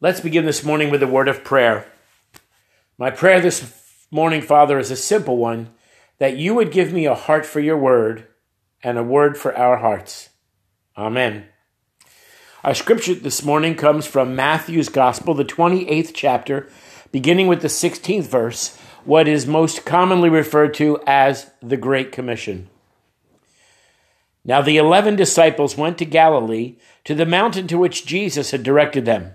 Let's begin this morning with a word of prayer. My prayer this morning, Father, is a simple one that you would give me a heart for your word and a word for our hearts. Amen. Our scripture this morning comes from Matthew's Gospel, the 28th chapter, beginning with the 16th verse, what is most commonly referred to as the Great Commission. Now the eleven disciples went to Galilee, to the mountain to which Jesus had directed them.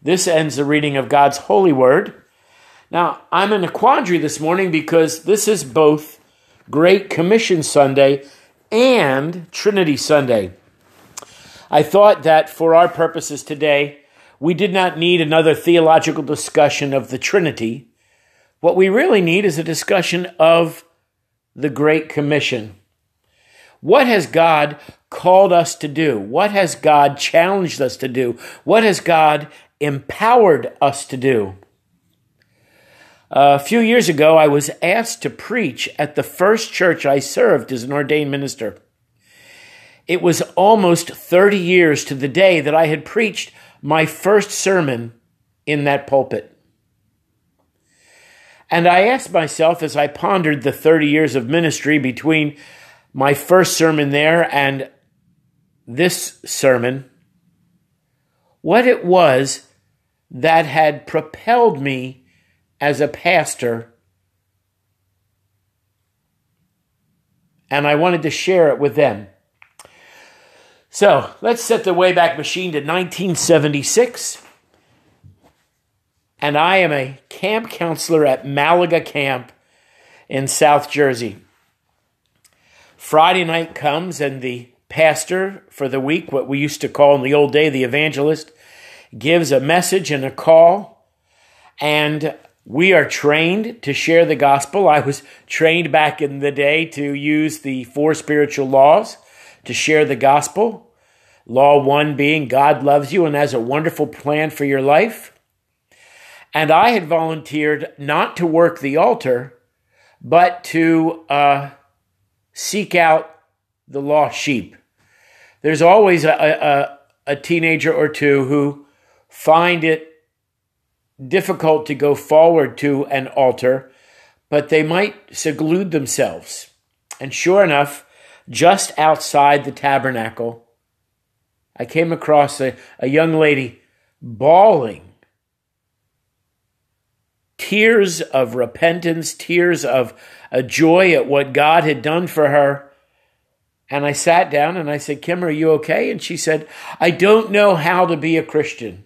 This ends the reading of God's holy word. Now, I'm in a quandary this morning because this is both Great Commission Sunday and Trinity Sunday. I thought that for our purposes today, we did not need another theological discussion of the Trinity. What we really need is a discussion of the Great Commission. What has God called us to do? What has God challenged us to do? What has God empowered us to do. A few years ago, I was asked to preach at the first church I served as an ordained minister. It was almost 30 years to the day that I had preached my first sermon in that pulpit. And I asked myself as I pondered the 30 years of ministry between my first sermon there and this sermon, what it was that had propelled me as a pastor. And I wanted to share it with them. So let's set the Wayback Machine to 1976. And I am a camp counselor at Malaga Camp in South Jersey. Friday night comes, and the pastor for the week, what we used to call in the old day the evangelist, gives a message and a call, and we are trained to share the gospel. I was trained back in the day to use the four spiritual laws to share the gospel. Law one being God loves you and has a wonderful plan for your life. And I had volunteered not to work the altar, but to uh, seek out the lost sheep. There's always a, a, a teenager or two who find it difficult to go forward to an altar, but they might seclude themselves. And sure enough, just outside the tabernacle, I came across a, a young lady bawling. Tears of repentance, tears of a joy at what God had done for her. And I sat down and I said, Kim, are you okay? And she said, I don't know how to be a Christian.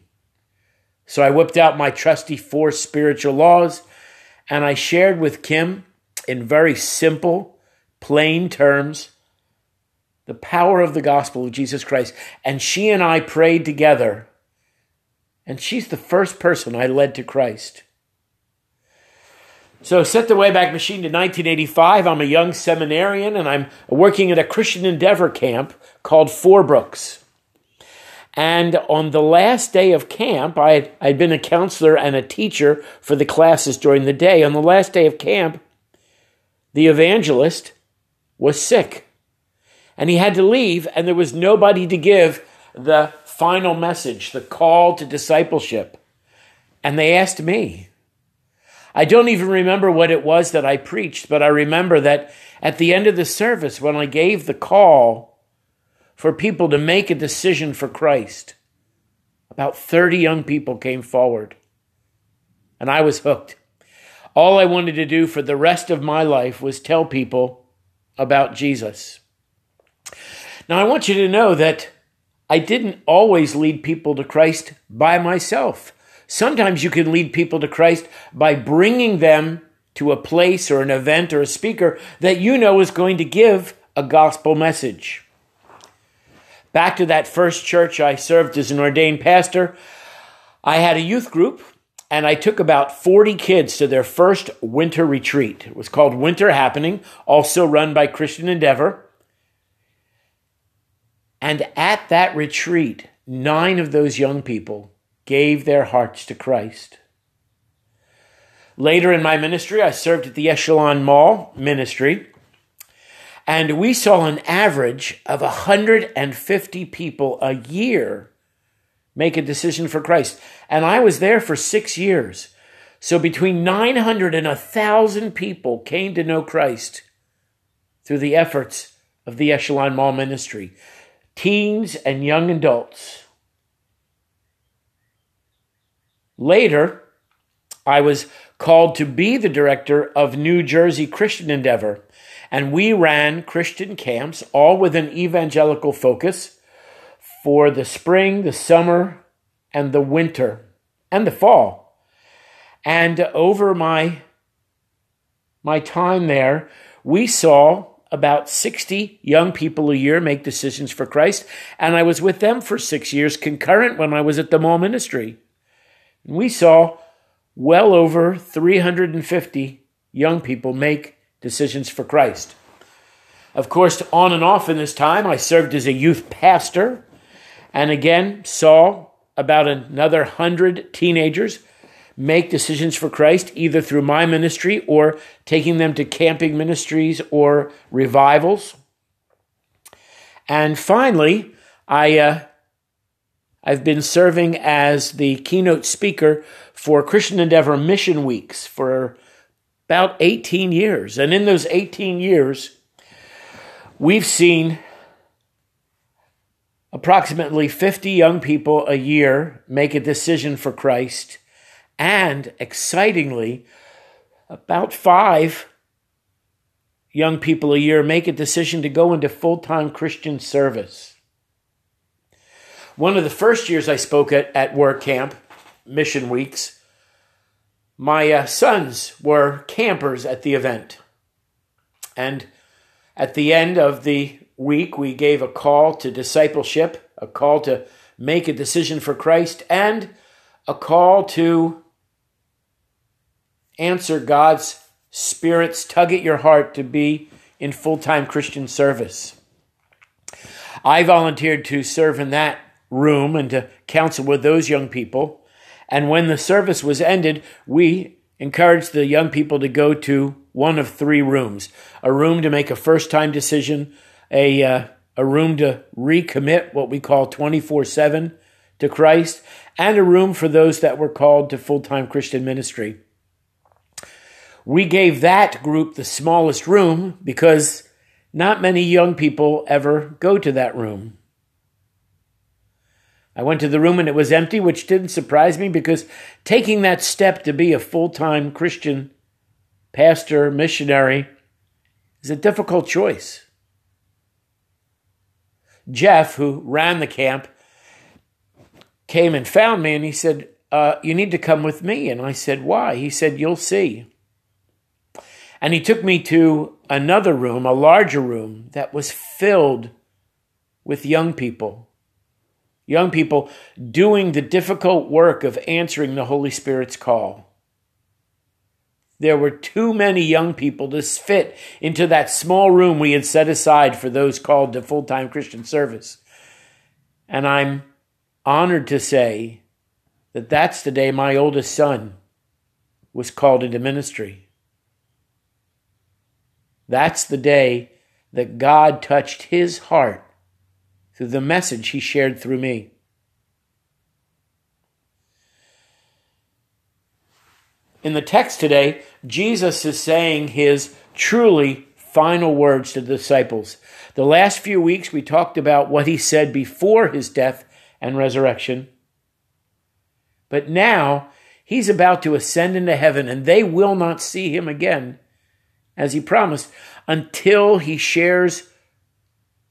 So I whipped out my trusty four spiritual laws and I shared with Kim in very simple, plain terms the power of the gospel of Jesus Christ. And she and I prayed together. And she's the first person I led to Christ. So set the Wayback Machine to 1985. I'm a young seminarian and I'm working at a Christian Endeavor camp called Four Brooks. And on the last day of camp, I had, I'd been a counselor and a teacher for the classes during the day. On the last day of camp, the evangelist was sick and he had to leave, and there was nobody to give the final message, the call to discipleship. And they asked me. I don't even remember what it was that I preached, but I remember that at the end of the service, when I gave the call, for people to make a decision for Christ. About 30 young people came forward, and I was hooked. All I wanted to do for the rest of my life was tell people about Jesus. Now, I want you to know that I didn't always lead people to Christ by myself. Sometimes you can lead people to Christ by bringing them to a place or an event or a speaker that you know is going to give a gospel message. Back to that first church I served as an ordained pastor, I had a youth group and I took about 40 kids to their first winter retreat. It was called Winter Happening, also run by Christian Endeavor. And at that retreat, nine of those young people gave their hearts to Christ. Later in my ministry, I served at the Echelon Mall ministry, and we saw an average of 150 people a year make a decision for Christ. And I was there for six years. So between 900 and 1,000 people came to know Christ through the efforts of the Echelon Mall Ministry, teens and young adults. Later, I was called to be the director of New Jersey Christian Endeavor, and we ran Christian camps, all with an evangelical focus for the spring, the summer, and the winter, and the fall. And over my, my time there, we saw about 60 young people a year make decisions for Christ. And I was with them for six years, concurrent when I was at the mall ministry. And we saw well over 350 young people make decisions for Christ. Of course, on and off in this time, I served as a youth pastor and again, saw about another hundred teenagers make decisions for Christ, either through my ministry or taking them to camping ministries or revivals. And finally, I, uh, I've been serving as the keynote speaker for Christian Endeavor Mission Weeks for about 18 years. And in those 18 years, we've seen Approximately 50 young people a year make a decision for Christ, and excitingly, about five young people a year make a decision to go into full time Christian service. One of the first years I spoke at, at work camp, mission weeks, my uh, sons were campers at the event. And at the end of the week, we gave a call to discipleship, a call to make a decision for Christ, and a call to answer God's Spirit's tug at your heart to be in full time Christian service. I volunteered to serve in that room and to counsel with those young people. And when the service was ended, we encouraged the young people to go to one of three rooms a room to make a first time decision, a, uh, a room to recommit what we call 24 7 to Christ, and a room for those that were called to full time Christian ministry. We gave that group the smallest room because not many young people ever go to that room. I went to the room and it was empty, which didn't surprise me because taking that step to be a full time Christian pastor, missionary, is a difficult choice. Jeff, who ran the camp, came and found me and he said, uh, You need to come with me. And I said, Why? He said, You'll see. And he took me to another room, a larger room that was filled with young people. Young people doing the difficult work of answering the Holy Spirit's call. There were too many young people to fit into that small room we had set aside for those called to full time Christian service. And I'm honored to say that that's the day my oldest son was called into ministry. That's the day that God touched his heart the message he shared through me. In the text today, Jesus is saying his truly final words to the disciples. The last few weeks, we talked about what he said before his death and resurrection. But now, he's about to ascend into heaven, and they will not see him again, as he promised, until he shares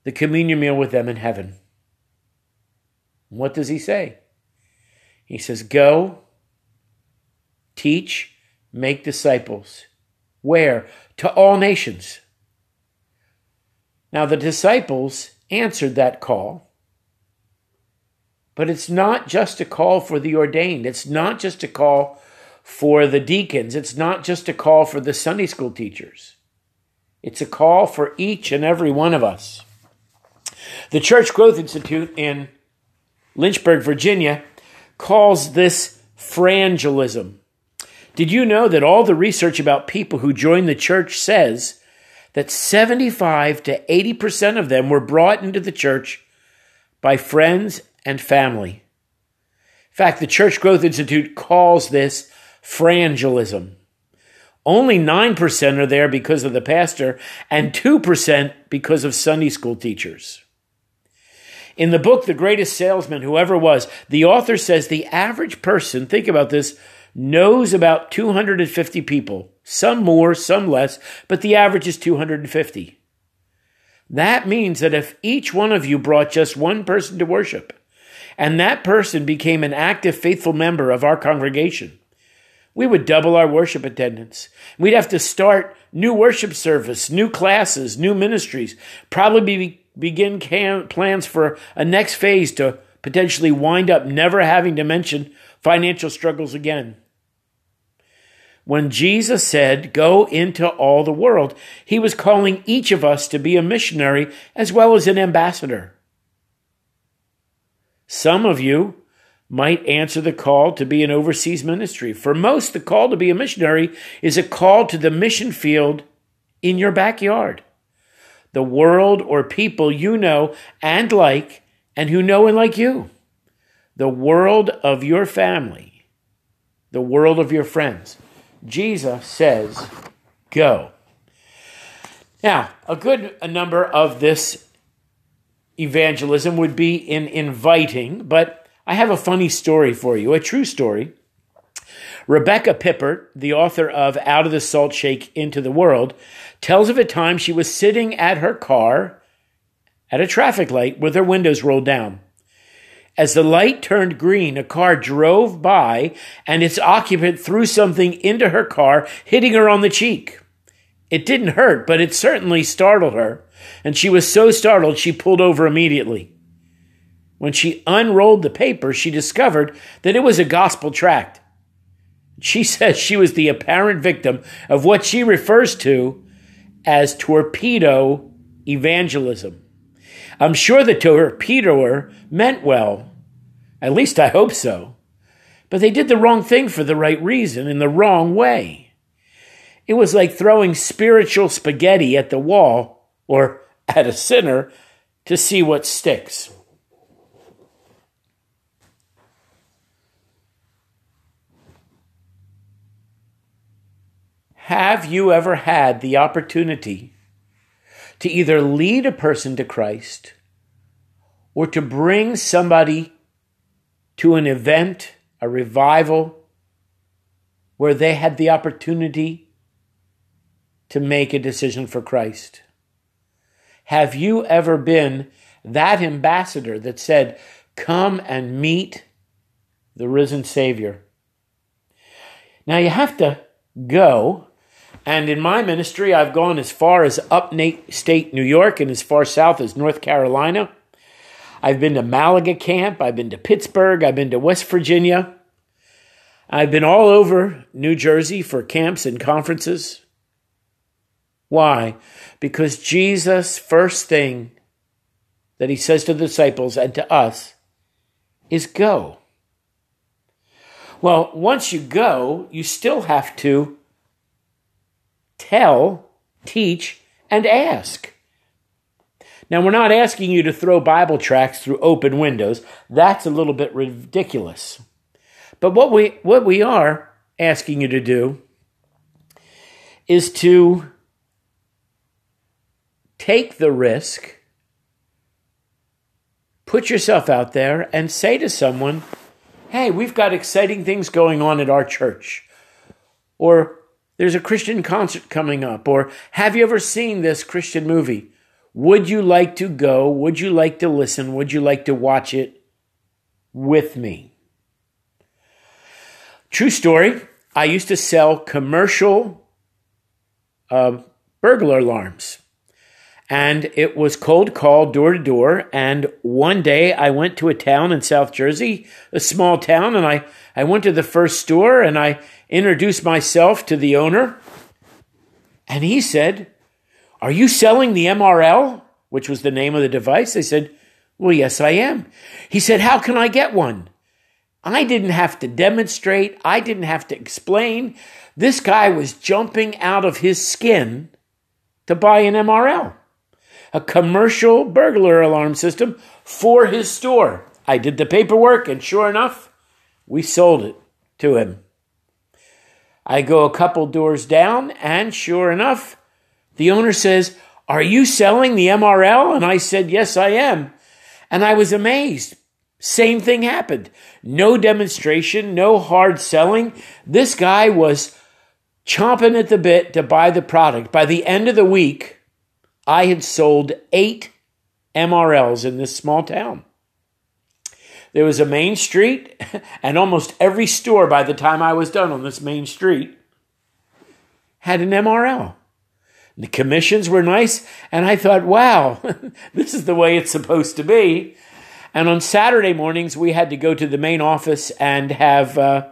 the communion meal with them in heaven. What does he say? He says, Go teach, make disciples. Where? To all nations. Now, the disciples answered that call. But it's not just a call for the ordained. It's not just a call for the deacons. It's not just a call for the Sunday school teachers. It's a call for each and every one of us. The Church Growth Institute in Lynchburg, Virginia, calls this frangelism. Did you know that all the research about people who join the church says that 75 to 80% of them were brought into the church by friends and family? In fact, the Church Growth Institute calls this frangelism. Only 9% are there because of the pastor, and 2% because of Sunday school teachers. In the book, The Greatest Salesman Who Ever Was, the author says the average person, think about this, knows about 250 people, some more, some less, but the average is 250. That means that if each one of you brought just one person to worship, and that person became an active, faithful member of our congregation, we would double our worship attendance. We'd have to start new worship service, new classes, new ministries, probably be, begin plans for a next phase to potentially wind up never having to mention financial struggles again. When Jesus said, Go into all the world, he was calling each of us to be a missionary as well as an ambassador. Some of you might answer the call to be an overseas ministry. For most, the call to be a missionary is a call to the mission field in your backyard. The world or people you know and like, and who know and like you. The world of your family, the world of your friends. Jesus says, Go. Now, a good number of this evangelism would be in inviting, but I have a funny story for you, a true story. Rebecca Pippert, the author of Out of the Salt Shake into the World, tells of a time she was sitting at her car at a traffic light with her windows rolled down. As the light turned green, a car drove by and its occupant threw something into her car, hitting her on the cheek. It didn't hurt, but it certainly startled her, and she was so startled she pulled over immediately. When she unrolled the paper, she discovered that it was a gospel tract. She says she was the apparent victim of what she refers to as torpedo evangelism. I'm sure the torpedoer meant well. At least I hope so. But they did the wrong thing for the right reason in the wrong way. It was like throwing spiritual spaghetti at the wall or at a sinner to see what sticks. Have you ever had the opportunity to either lead a person to Christ or to bring somebody to an event, a revival, where they had the opportunity to make a decision for Christ? Have you ever been that ambassador that said, Come and meet the risen Savior? Now you have to go and in my ministry, I've gone as far as upstate state New York and as far south as North Carolina. I've been to Malaga Camp. I've been to Pittsburgh. I've been to West Virginia. I've been all over New Jersey for camps and conferences. Why? Because Jesus' first thing that he says to the disciples and to us is go. Well, once you go, you still have to tell, teach, and ask. Now, we're not asking you to throw Bible tracts through open windows. That's a little bit ridiculous. But what we, what we are asking you to do is to take the risk, put yourself out there, and say to someone, Hey, we've got exciting things going on at our church. Or there's a Christian concert coming up, or have you ever seen this Christian movie? Would you like to go? Would you like to listen? Would you like to watch it with me? True story. I used to sell commercial uh, burglar alarms. And it was cold call door to door. And one day I went to a town in South Jersey, a small town, and I, I went to the first store and I introduced myself to the owner. And he said, Are you selling the MRL? Which was the name of the device. I said, Well, yes, I am. He said, How can I get one? I didn't have to demonstrate, I didn't have to explain. This guy was jumping out of his skin to buy an MRL, a commercial burglar alarm system for his store. I did the paperwork, and sure enough, we sold it to him. I go a couple doors down, and sure enough, the owner says, Are you selling the MRL? And I said, Yes, I am. And I was amazed same thing happened. No demonstration, no hard selling. This guy was chomping at the bit to buy the product. By the end of the week, I had sold eight MRLs in this small town. There was a main street, and almost every store by the time I was done on this main street had an MRL. The commissions were nice, and I thought, wow, this is the way it's supposed to be. And on Saturday mornings, we had to go to the main office and have uh,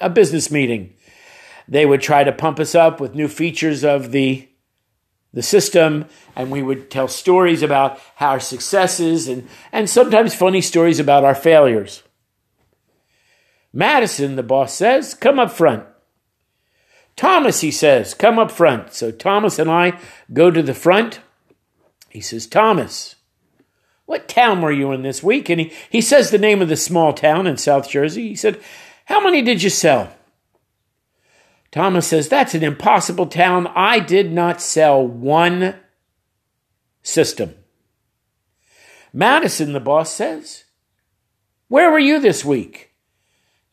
a business meeting. They would try to pump us up with new features of the the system, and we would tell stories about our successes and, and sometimes funny stories about our failures. Madison, the boss says, come up front. Thomas, he says, come up front. So Thomas and I go to the front. He says, Thomas, what town were you in this week? And he, he says the name of the small town in South Jersey. He said, How many did you sell? Thomas says, That's an impossible town. I did not sell one system. Madison, the boss says, Where were you this week?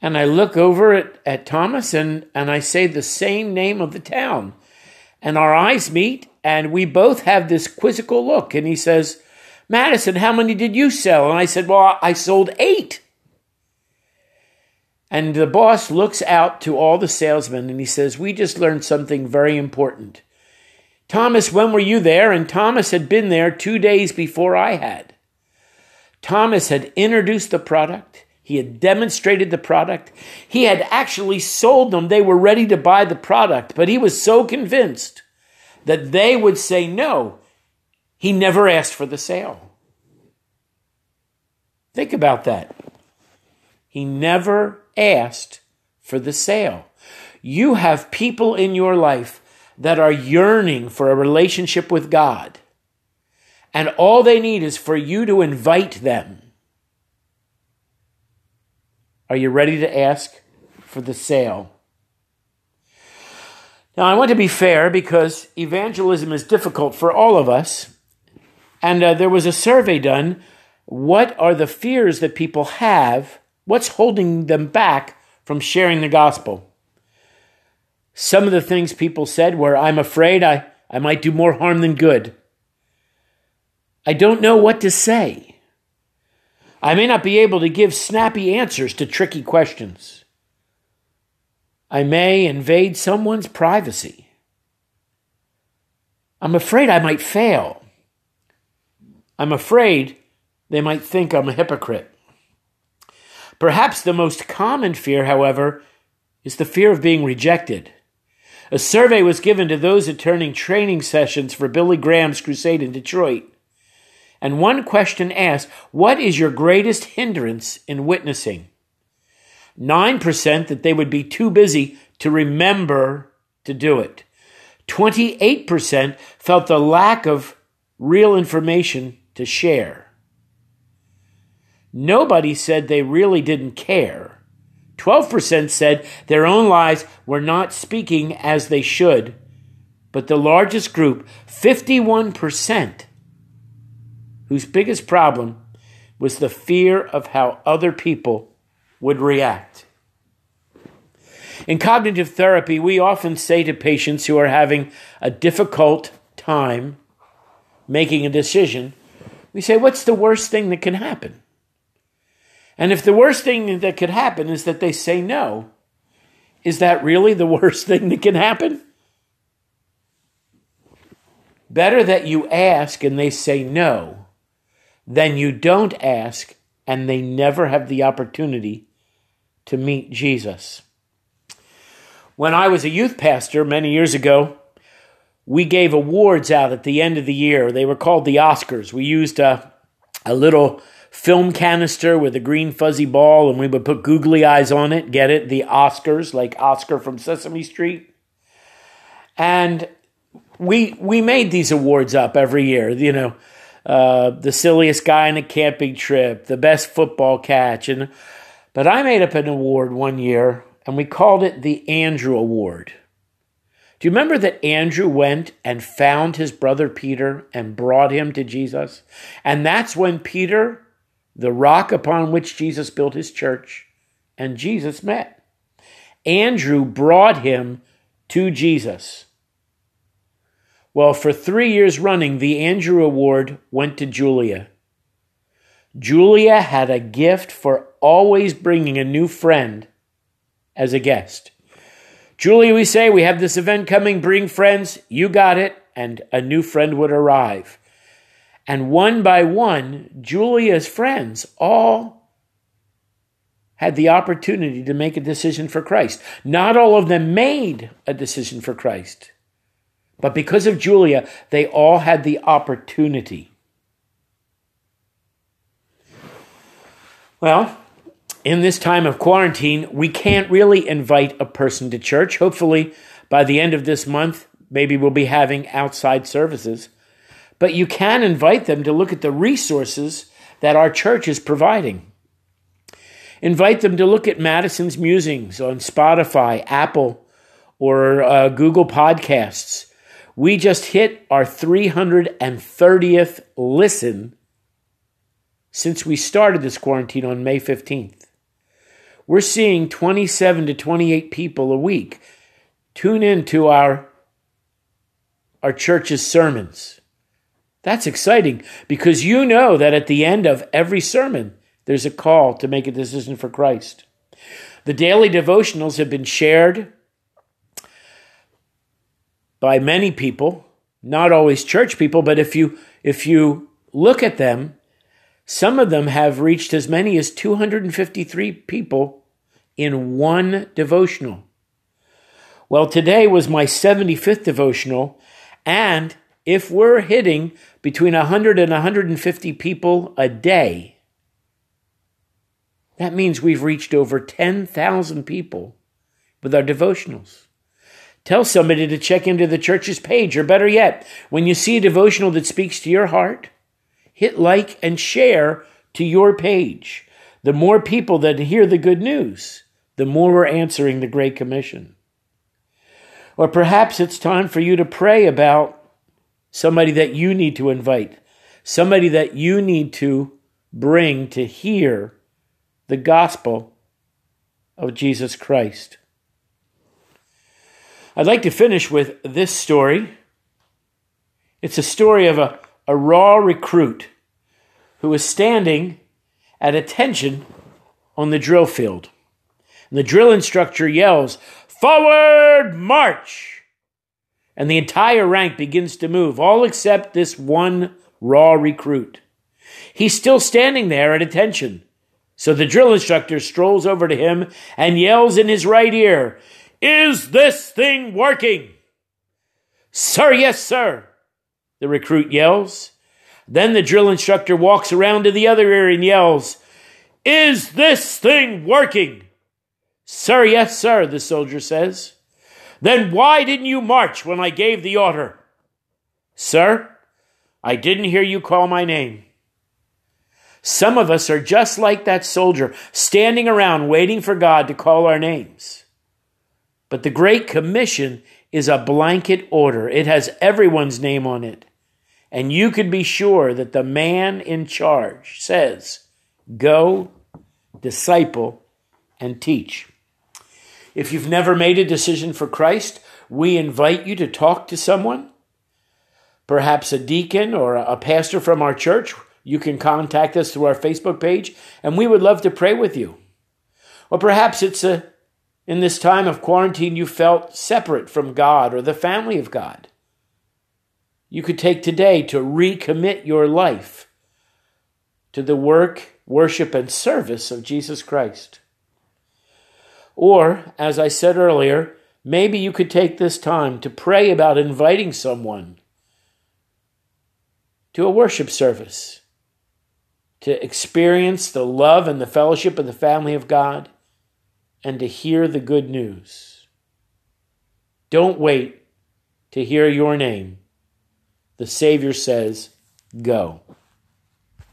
And I look over at, at Thomas and, and I say the same name of the town. And our eyes meet, and we both have this quizzical look. And he says, Madison, how many did you sell? And I said, Well, I sold eight. And the boss looks out to all the salesmen and he says, We just learned something very important. Thomas, when were you there? And Thomas had been there two days before I had. Thomas had introduced the product. He had demonstrated the product. He had actually sold them. They were ready to buy the product, but he was so convinced that they would say no he never asked for the sale. Think about that. He never asked for the sale. You have people in your life that are yearning for a relationship with God, and all they need is for you to invite them. Are you ready to ask for the sale? Now, I want to be fair because evangelism is difficult for all of us. And uh, there was a survey done. What are the fears that people have? What's holding them back from sharing the gospel? Some of the things people said were I'm afraid I, I might do more harm than good. I don't know what to say. I may not be able to give snappy answers to tricky questions. I may invade someone's privacy. I'm afraid I might fail. I'm afraid they might think I'm a hypocrite. Perhaps the most common fear, however, is the fear of being rejected. A survey was given to those attending training sessions for Billy Graham's crusade in Detroit. And one question asked, What is your greatest hindrance in witnessing? 9% that they would be too busy to remember to do it. 28% felt the lack of real information to share. Nobody said they really didn't care. 12% said their own lives were not speaking as they should. But the largest group, 51%, whose biggest problem was the fear of how other people would react. In cognitive therapy, we often say to patients who are having a difficult time making a decision, we say, what's the worst thing that can happen? And if the worst thing that could happen is that they say no, is that really the worst thing that can happen? Better that you ask and they say no than you don't ask and they never have the opportunity to meet Jesus. When I was a youth pastor many years ago, we gave awards out at the end of the year. They were called the Oscars. We used a, a little film canister with a green fuzzy ball and we would put googly eyes on it, get it? The Oscars, like Oscar from Sesame Street. And we we made these awards up every year, you know. Uh, the silliest guy on a camping trip, the best football catch, and but I made up an award one year, and we called it the Andrew Award. Do you remember that Andrew went and found his brother Peter and brought him to Jesus? And that's when Peter, the rock upon which Jesus built his church, and Jesus met. Andrew brought him to Jesus. Well, for three years running, the Andrew Award went to Julia. Julia had a gift for always bringing a new friend as a guest. Julia, we say, we have this event coming, bring friends. You got it. And a new friend would arrive. And one by one, Julia's friends all had the opportunity to make a decision for Christ. Not all of them made a decision for Christ, but because of Julia, they all had the opportunity. Well, in this time of quarantine, we can't really invite a person to church. Hopefully, by the end of this month, maybe we'll be having outside services. But you can invite them to look at the resources that our church is providing. Invite them to look at Madison's musings on Spotify, Apple, or uh, Google Podcasts. We just hit our 330th listen since we started this quarantine on May 15th. We're seeing 27 to 28 people a week tune in to our, our church's sermons. That's exciting because you know that at the end of every sermon, there's a call to make a decision for Christ. The daily devotionals have been shared by many people, not always church people, but if you if you look at them, some of them have reached as many as 253 people in one devotional. Well, today was my 75th devotional, and if we're hitting between 100 and 150 people a day, that means we've reached over 10,000 people with our devotionals. Tell somebody to check into the church's page, or better yet, when you see a devotional that speaks to your heart, hit like and share to your page. The more people that hear the good news, the more we're answering the Great Commission. Or perhaps it's time for you to pray about somebody that you need to invite, somebody that you need to bring to hear the gospel of Jesus Christ. I'd like to finish with this story. It's a story of a a raw recruit who is standing at attention on the drill field. And the drill instructor yells, Forward march! And the entire rank begins to move, all except this one raw recruit. He's still standing there at attention. So the drill instructor strolls over to him and yells in his right ear, Is this thing working? Sir, yes, sir the recruit yells. Then the drill instructor walks around to the other ear and yells, Is this thing working? Sir, yes, sir, the soldier says. Then why didn't you march when I gave the order? Sir, I didn't hear you call my name. Some of us are just like that soldier, standing around waiting for God to call our names. But the Great Commission is a blanket order, it has everyone's name on it. And you can be sure that the man in charge says, Go, disciple, and teach. If you've never made a decision for Christ, we invite you to talk to someone, perhaps a deacon or a pastor from our church. You can contact us through our Facebook page, and we would love to pray with you. Or perhaps it's a in this time of quarantine you felt separate from God or the family of God. You could take today to recommit your life to the work, worship, and service of Jesus Christ. Or, as I said earlier, maybe you could take this time to pray about inviting someone to a worship service, to experience the love and the fellowship of the family of God, and to hear the good news. Don't wait to hear your name. The Savior says, Go.